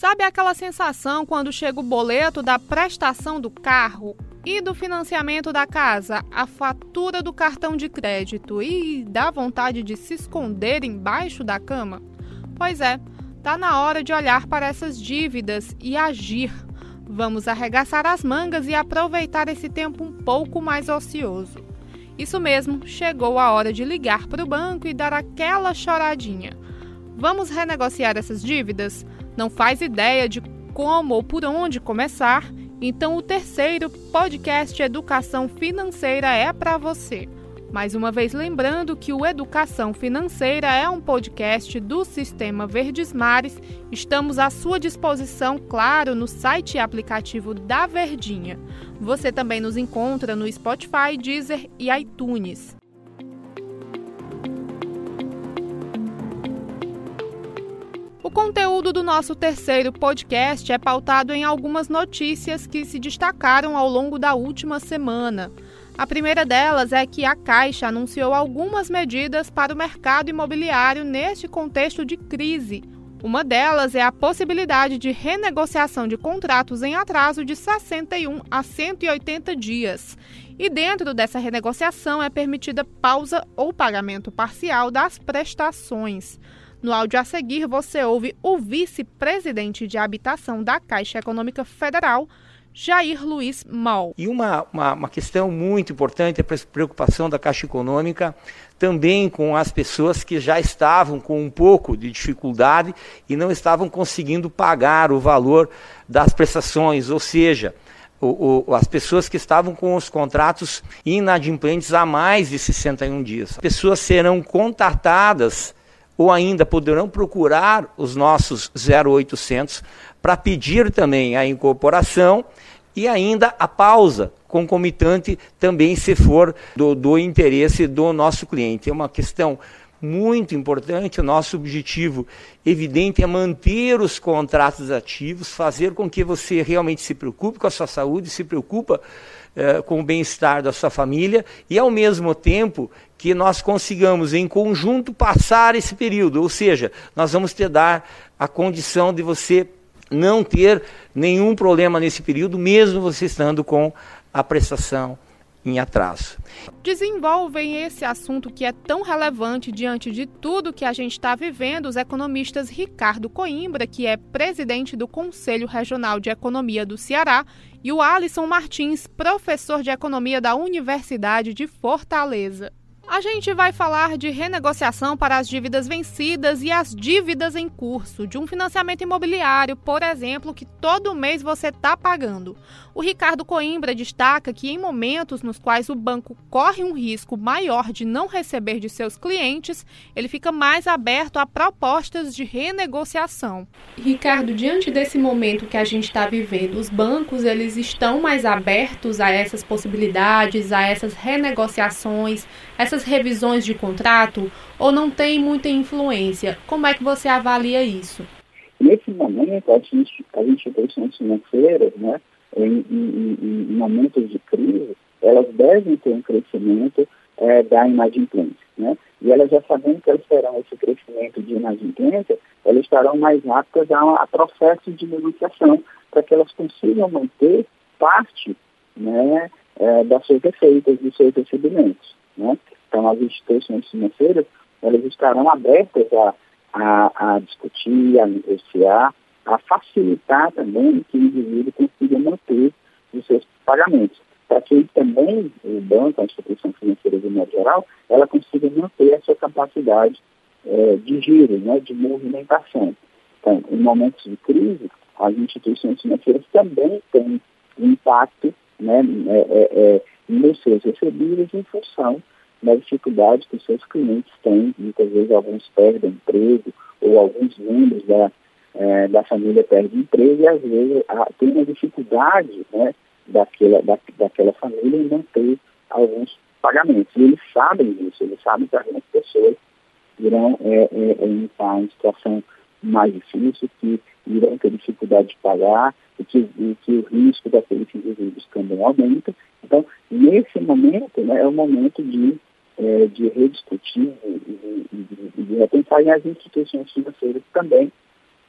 Sabe aquela sensação quando chega o boleto da prestação do carro e do financiamento da casa, a fatura do cartão de crédito e dá vontade de se esconder embaixo da cama? Pois é, tá na hora de olhar para essas dívidas e agir. Vamos arregaçar as mangas e aproveitar esse tempo um pouco mais ocioso. Isso mesmo, chegou a hora de ligar para o banco e dar aquela choradinha. Vamos renegociar essas dívidas? Não faz ideia de como ou por onde começar? Então, o terceiro podcast Educação Financeira é para você. Mais uma vez lembrando que o Educação Financeira é um podcast do Sistema Verdes Mares. Estamos à sua disposição, claro, no site e aplicativo da Verdinha. Você também nos encontra no Spotify, Deezer e iTunes. Conteúdo do nosso terceiro podcast é pautado em algumas notícias que se destacaram ao longo da última semana. A primeira delas é que a Caixa anunciou algumas medidas para o mercado imobiliário neste contexto de crise. Uma delas é a possibilidade de renegociação de contratos em atraso de 61 a 180 dias. E dentro dessa renegociação é permitida pausa ou pagamento parcial das prestações. No áudio a seguir, você ouve o vice-presidente de habitação da Caixa Econômica Federal, Jair Luiz Mal. E uma, uma, uma, questão muito importante é a preocupação da Caixa Econômica também com as pessoas que já estavam com um pouco de dificuldade e não estavam conseguindo pagar o valor das prestações, ou seja, o, o, as pessoas que estavam com os contratos inadimplentes há mais de 61 dias. As pessoas serão contatadas ou ainda poderão procurar os nossos 0800 para pedir também a incorporação e ainda a pausa concomitante também se for do, do interesse do nosso cliente. É uma questão muito importante. O nosso objetivo evidente é manter os contratos ativos, fazer com que você realmente se preocupe com a sua saúde, se preocupa eh, com o bem-estar da sua família e, ao mesmo tempo, que nós consigamos em conjunto passar esse período, ou seja, nós vamos te dar a condição de você não ter nenhum problema nesse período, mesmo você estando com a prestação em atraso. Desenvolvem esse assunto que é tão relevante diante de tudo que a gente está vivendo os economistas Ricardo Coimbra, que é presidente do Conselho Regional de Economia do Ceará, e o Alisson Martins, professor de Economia da Universidade de Fortaleza. A gente vai falar de renegociação para as dívidas vencidas e as dívidas em curso, de um financiamento imobiliário, por exemplo, que todo mês você está pagando. O Ricardo Coimbra destaca que em momentos nos quais o banco corre um risco maior de não receber de seus clientes, ele fica mais aberto a propostas de renegociação. Ricardo, diante desse momento que a gente está vivendo, os bancos eles estão mais abertos a essas possibilidades, a essas renegociações, essas revisões de contrato ou não tem muita influência? Como é que você avalia isso? Nesse momento, as, as instituições financeiras, né, em, em, em, momentos de crise, elas devem ter um crescimento é, da inadimplência. Né? E elas já sabendo que elas terão esse crescimento de inadimplência, elas estarão mais aptas a, a processo de negociação para que elas consigam manter parte né, é, das suas receitas, dos seus recebimentos. Né? Então, as instituições financeiras, elas estarão abertas a, a, a discutir, a negociar, a facilitar também que o indivíduo consiga manter os seus pagamentos. Para que também o banco, a instituição financeira de modo geral, ela consiga manter a sua capacidade é, de giro, né, de movimentação. Então, em momentos de crise, as instituições financeiras também têm impacto né, é, é, é, nos seus recebíveis em função na dificuldade que os seus clientes têm, muitas vezes alguns perdem emprego, ou alguns membros da, é, da família perdem emprego, e às vezes a, tem uma dificuldade né, daquela, da, daquela família em manter alguns pagamentos. E eles sabem disso, eles sabem que algumas pessoas irão é, é, é estar em situação mais difícil, que irão ter dificuldade de pagar, e que, e que o risco daqueles indivíduos também aumenta. Então, nesse momento, né, é o momento de é, de rediscutir e de, de, de repensar as instituições financeiras também,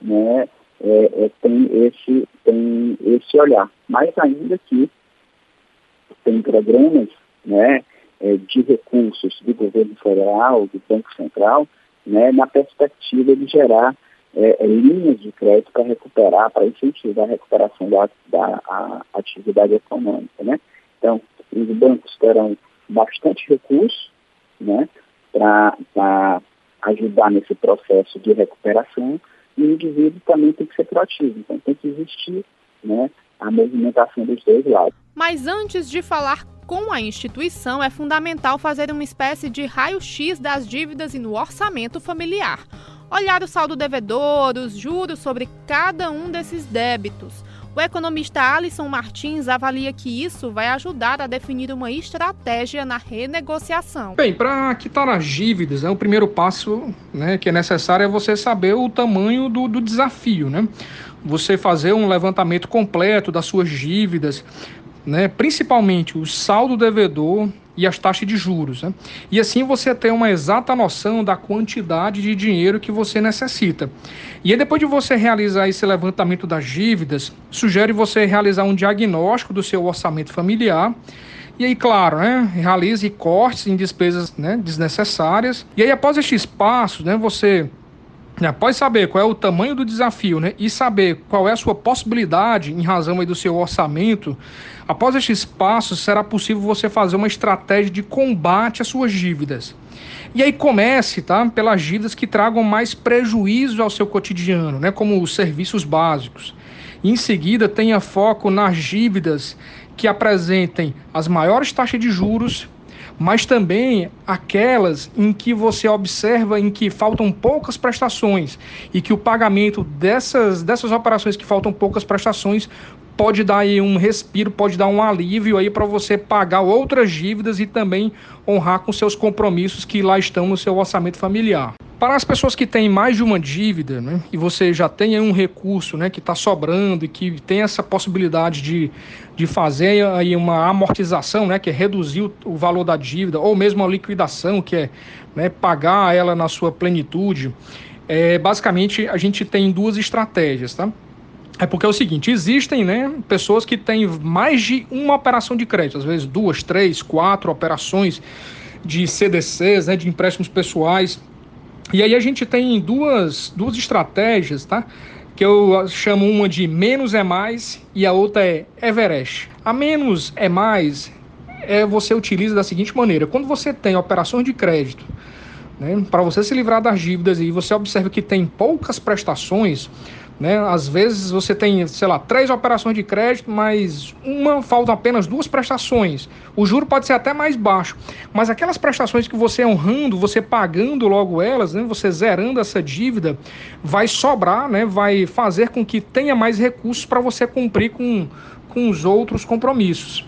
né, é, é, tem, esse, tem esse olhar. Mais ainda que tem programas né, é, de recursos do governo federal, do Banco Central, né, na perspectiva de gerar é, é linhas de crédito para recuperar, para incentivar a recuperação da, da a atividade econômica. Né? Então, os bancos terão bastante recursos né, para ajudar nesse processo de recuperação e o indivíduo também tem que ser proativo. Então, tem que existir né, a movimentação dos dois lados. Mas antes de falar com a instituição, é fundamental fazer uma espécie de raio-x das dívidas e no orçamento familiar. Olhar o saldo devedor, os juros sobre cada um desses débitos. O economista Alisson Martins avalia que isso vai ajudar a definir uma estratégia na renegociação. Bem, para quitar as dívidas, né, o primeiro passo né, que é necessário é você saber o tamanho do, do desafio. Né? Você fazer um levantamento completo das suas dívidas, né, principalmente o saldo devedor e as taxas de juros. Né? E assim você tem uma exata noção da quantidade de dinheiro que você necessita. E aí, depois de você realizar esse levantamento das dívidas, sugere você realizar um diagnóstico do seu orçamento familiar. E aí, claro, né, realize cortes em despesas né, desnecessárias. E aí, após estes passos, né, você Após saber qual é o tamanho do desafio né, e saber qual é a sua possibilidade em razão aí do seu orçamento, após estes passos será possível você fazer uma estratégia de combate às suas dívidas. E aí comece tá, pelas dívidas que tragam mais prejuízo ao seu cotidiano, né, como os serviços básicos. Em seguida tenha foco nas dívidas que apresentem as maiores taxas de juros mas também aquelas em que você observa em que faltam poucas prestações e que o pagamento dessas, dessas operações que faltam poucas prestações pode dar aí um respiro, pode dar um alívio aí para você pagar outras dívidas e também honrar com seus compromissos que lá estão no seu orçamento familiar. Para as pessoas que têm mais de uma dívida, né, e você já tem um recurso né, que está sobrando e que tem essa possibilidade de, de fazer aí uma amortização, né, que é reduzir o, o valor da dívida, ou mesmo a liquidação, que é né, pagar ela na sua plenitude, é, basicamente a gente tem duas estratégias, tá? É porque é o seguinte, existem né, pessoas que têm mais de uma operação de crédito, às vezes duas, três, quatro operações de CDCs, né, de empréstimos pessoais, e aí a gente tem duas, duas estratégias, tá? Que eu chamo uma de menos é mais e a outra é Everest. A menos é mais é você utiliza da seguinte maneira: quando você tem operações de crédito, né, para você se livrar das dívidas e você observa que tem poucas prestações, né? Às vezes você tem, sei lá, três operações de crédito, mas uma faltam apenas duas prestações. O juro pode ser até mais baixo, mas aquelas prestações que você honrando, você pagando logo elas, né? você zerando essa dívida, vai sobrar, né? vai fazer com que tenha mais recursos para você cumprir com, com os outros compromissos.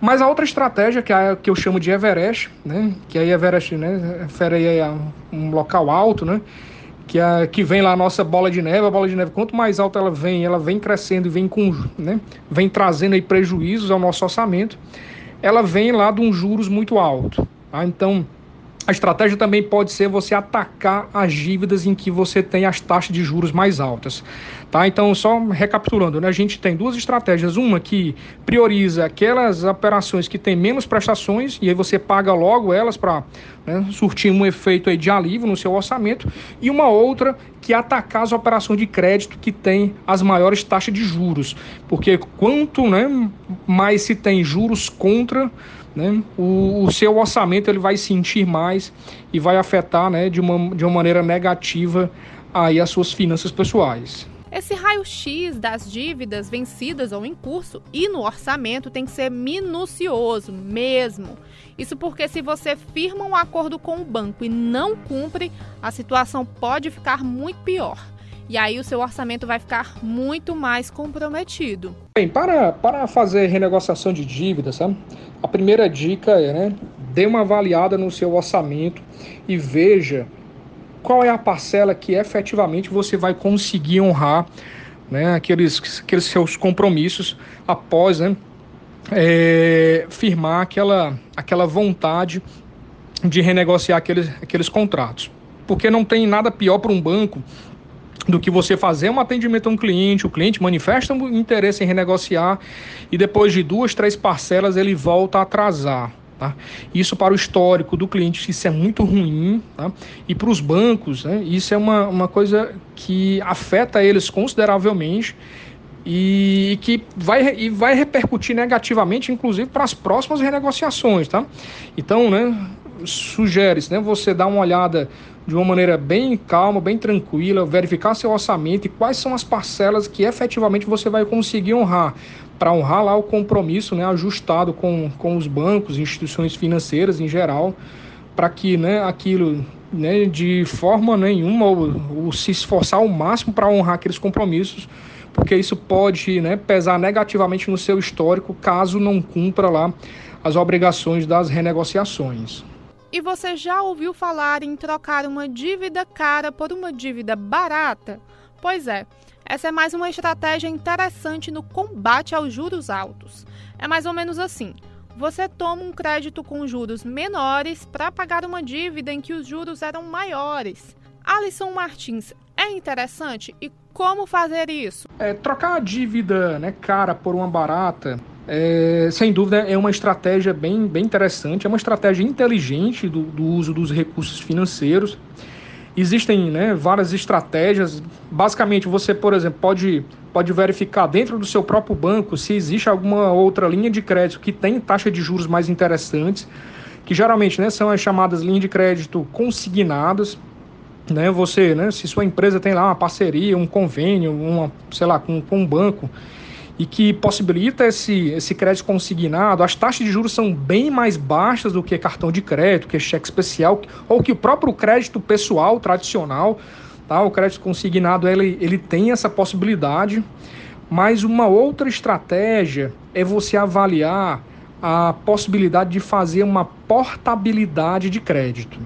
Mas a outra estratégia, que, é que eu chamo de Everest, né? que aí Everest né? refere a um local alto, né? Que, a, que vem lá a nossa bola de neve, a bola de neve, quanto mais alta ela vem, ela vem crescendo e vem com, né, vem trazendo aí prejuízos ao nosso orçamento, ela vem lá de um juros muito alto. Tá? Então, a estratégia também pode ser você atacar as dívidas em que você tem as taxas de juros mais altas. Tá? Então, só recapitulando, né? a gente tem duas estratégias. Uma que prioriza aquelas operações que têm menos prestações, e aí você paga logo elas para né, surtir um efeito de alívio no seu orçamento. E uma outra que é atacar as operações de crédito que têm as maiores taxas de juros. Porque quanto né, mais se tem juros contra né, o, o, seu orçamento ele vai sentir mais e vai afetar né, de, uma, de uma maneira negativa aí as suas finanças pessoais. Esse raio-x das dívidas vencidas ou em curso e no orçamento tem que ser minucioso mesmo. Isso porque se você firma um acordo com o banco e não cumpre, a situação pode ficar muito pior. E aí o seu orçamento vai ficar muito mais comprometido. Bem, para, para fazer renegociação de dívidas, sabe? a primeira dica é, né, dê uma avaliada no seu orçamento e veja qual é a parcela que efetivamente você vai conseguir honrar, né, aqueles, aqueles seus compromissos após, né, é, firmar aquela, aquela vontade de renegociar aqueles, aqueles contratos. Porque não tem nada pior para um banco do que você fazer um atendimento a um cliente, o cliente manifesta um interesse em renegociar e depois de duas, três parcelas ele volta a atrasar. Tá? Isso para o histórico do cliente, isso é muito ruim. Tá? E para os bancos, né, isso é uma, uma coisa que afeta eles consideravelmente e que vai, e vai repercutir negativamente, inclusive, para as próximas renegociações. Tá? Então, né, sugere-se né, você dar uma olhada de uma maneira bem calma, bem tranquila, verificar seu orçamento e quais são as parcelas que efetivamente você vai conseguir honrar, para honrar lá o compromisso né, ajustado com, com os bancos, instituições financeiras em geral, para que né, aquilo né, de forma nenhuma ou, ou se esforçar ao máximo para honrar aqueles compromissos, porque isso pode né, pesar negativamente no seu histórico caso não cumpra lá as obrigações das renegociações. E você já ouviu falar em trocar uma dívida cara por uma dívida barata? Pois é, essa é mais uma estratégia interessante no combate aos juros altos. É mais ou menos assim: você toma um crédito com juros menores para pagar uma dívida em que os juros eram maiores. Alisson Martins, é interessante e como fazer isso? É, trocar a dívida né, cara por uma barata é, sem dúvida é uma estratégia bem, bem interessante, é uma estratégia inteligente do, do uso dos recursos financeiros. Existem né, várias estratégias. Basicamente, você, por exemplo, pode, pode verificar dentro do seu próprio banco se existe alguma outra linha de crédito que tem taxa de juros mais interessantes, que geralmente né, são as chamadas linhas de crédito consignadas. Né, você, né, se sua empresa tem lá uma parceria, um convênio, uma, sei lá, com, com um banco e que possibilita esse, esse crédito consignado, as taxas de juros são bem mais baixas do que cartão de crédito, que cheque especial, ou que o próprio crédito pessoal tradicional. Tá? O crédito consignado ele, ele tem essa possibilidade, mas uma outra estratégia é você avaliar a possibilidade de fazer uma portabilidade de crédito.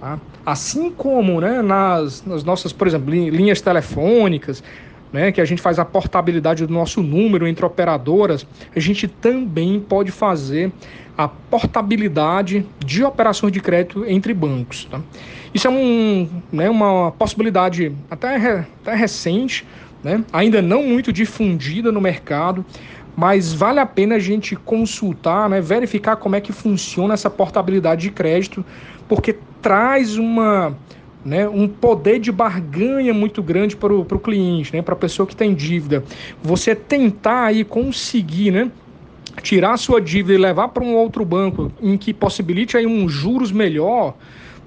Tá? Assim como né, nas, nas nossas, por exemplo, linhas telefônicas, né, que a gente faz a portabilidade do nosso número entre operadoras, a gente também pode fazer a portabilidade de operações de crédito entre bancos. Tá? Isso é um, né, uma possibilidade até, até recente, né, ainda não muito difundida no mercado, mas vale a pena a gente consultar, né, verificar como é que funciona essa portabilidade de crédito, porque traz uma né, um poder de barganha muito grande para o cliente, né, para a pessoa que tem dívida. Você tentar aí conseguir, né, tirar sua dívida e levar para um outro banco em que possibilite aí um juros melhor,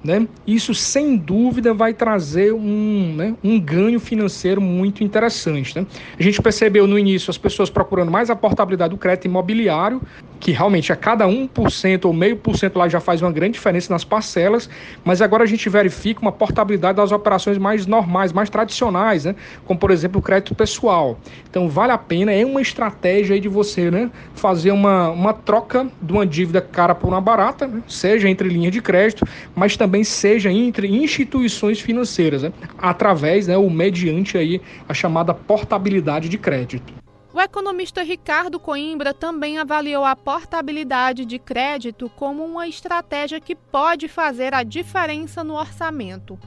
né? Isso sem dúvida vai trazer um, né, um ganho financeiro muito interessante. Né? A gente percebeu no início as pessoas procurando mais a portabilidade do crédito imobiliário, que realmente a cada 1% ou meio por cento lá já faz uma grande diferença nas parcelas, mas agora a gente verifica uma portabilidade das operações mais normais, mais tradicionais, né? como por exemplo o crédito pessoal. Então vale a pena, é uma estratégia de você né, fazer uma, uma troca de uma dívida cara por uma barata, né? seja entre linhas de crédito, mas também seja entre instituições financeiras, né? através, né, ou mediante aí a chamada portabilidade de crédito. O economista Ricardo Coimbra também avaliou a portabilidade de crédito como uma estratégia que pode fazer a diferença no orçamento,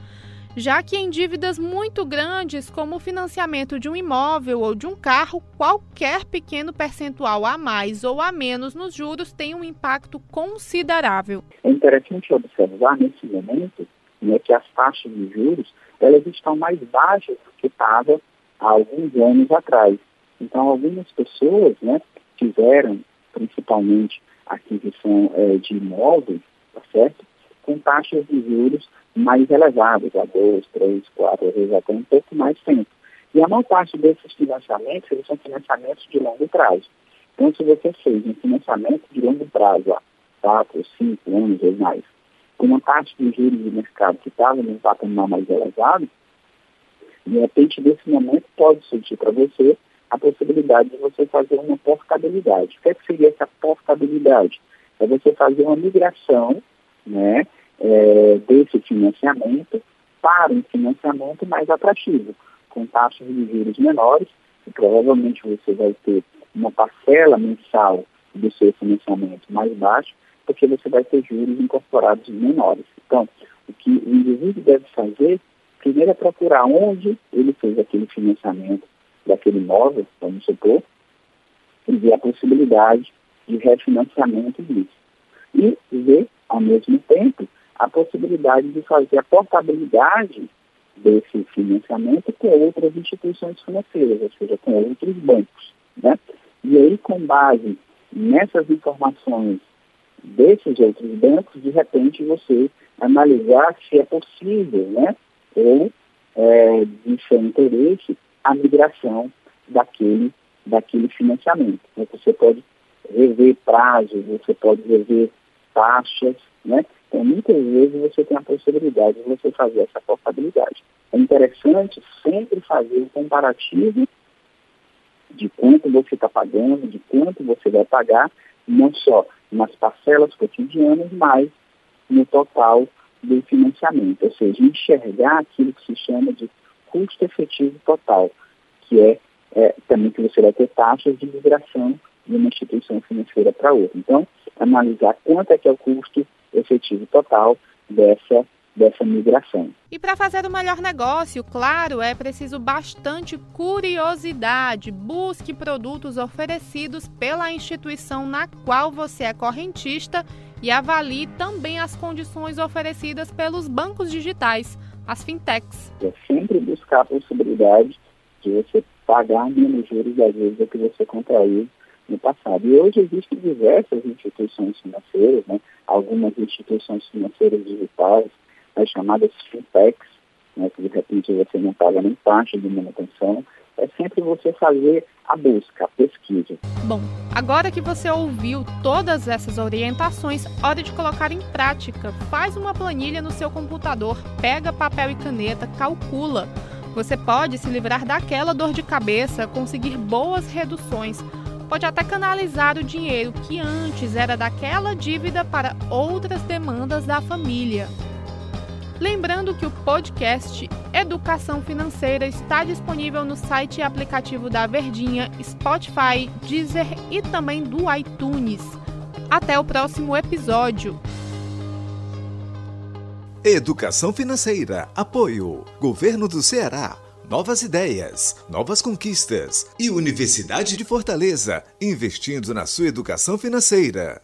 já que em dívidas muito grandes, como o financiamento de um imóvel ou de um carro, qualquer pequeno percentual a mais ou a menos nos juros tem um impacto considerável. É interessante observar nesse momento né, que as taxas de juros elas estão mais baixas do que estavam há alguns anos atrás. Então, algumas pessoas né, fizeram, principalmente, aquisição é, de imóveis, tá certo? Com taxas de juros mais elevadas, a dois, três, quatro, vezes até um pouco mais tempo. E a maior parte desses financiamentos, eles são financiamentos de longo prazo. Então, se você fez um financiamento de longo prazo, há quatro, cinco anos ou mais, com uma taxa de juros de mercado que estava num patamar mais elevado, de repente, nesse momento, pode surgir para você a possibilidade de você fazer uma portabilidade. O que, é que seria essa portabilidade? É você fazer uma migração né, é, desse financiamento para um financiamento mais atrativo, com taxas de juros menores, e provavelmente você vai ter uma parcela mensal do seu financiamento mais baixo, porque você vai ter juros incorporados menores. Então, o que o indivíduo deve fazer primeiro é procurar onde ele fez aquele financiamento daquele imóvel, vamos supor, e ver a possibilidade de refinanciamento disso. E ver, ao mesmo tempo, a possibilidade de fazer a portabilidade desse financiamento com outras instituições financeiras, ou seja, com outros bancos. Né? E aí, com base nessas informações desses outros bancos, de repente você analisar se é possível, né, ou é, de seu interesse, a migração daquele, daquele financiamento. Né? Você pode rever prazo, você pode rever taxas, né? Então, muitas vezes você tem a possibilidade de você fazer essa portabilidade. É interessante sempre fazer o comparativo de quanto você está pagando, de quanto você vai pagar, não só nas parcelas cotidianas, mas no total do financiamento, ou seja, enxergar aquilo que se chama de custo efetivo total, que é, é também que você vai ter taxas de migração de uma instituição financeira para outra. Então, analisar quanto é que é o custo efetivo total dessa dessa migração. E para fazer o melhor negócio, claro, é preciso bastante curiosidade. Busque produtos oferecidos pela instituição na qual você é correntista e avalie também as condições oferecidas pelos bancos digitais, as fintechs. É sempre buscar a possibilidade de você pagar menos juros às vezes do que você contraiu no passado. E hoje existem diversas instituições financeiras, né? algumas instituições financeiras digitais, as chamadas fintechs, né? que de repente você não paga nem parte de manutenção, é sempre você fazer a busca, a pesquisa. Bom, agora que você ouviu todas essas orientações, hora de colocar em prática. Faz uma planilha no seu computador, pega papel e caneta, calcula. Você pode se livrar daquela dor de cabeça, conseguir boas reduções pode até canalizar o dinheiro que antes era daquela dívida para outras demandas da família. Lembrando que o podcast Educação Financeira está disponível no site e aplicativo da Verdinha, Spotify, Deezer e também do iTunes. Até o próximo episódio. Educação Financeira. Apoio. Governo do Ceará. Novas ideias, novas conquistas e Universidade de Fortaleza, investindo na sua educação financeira.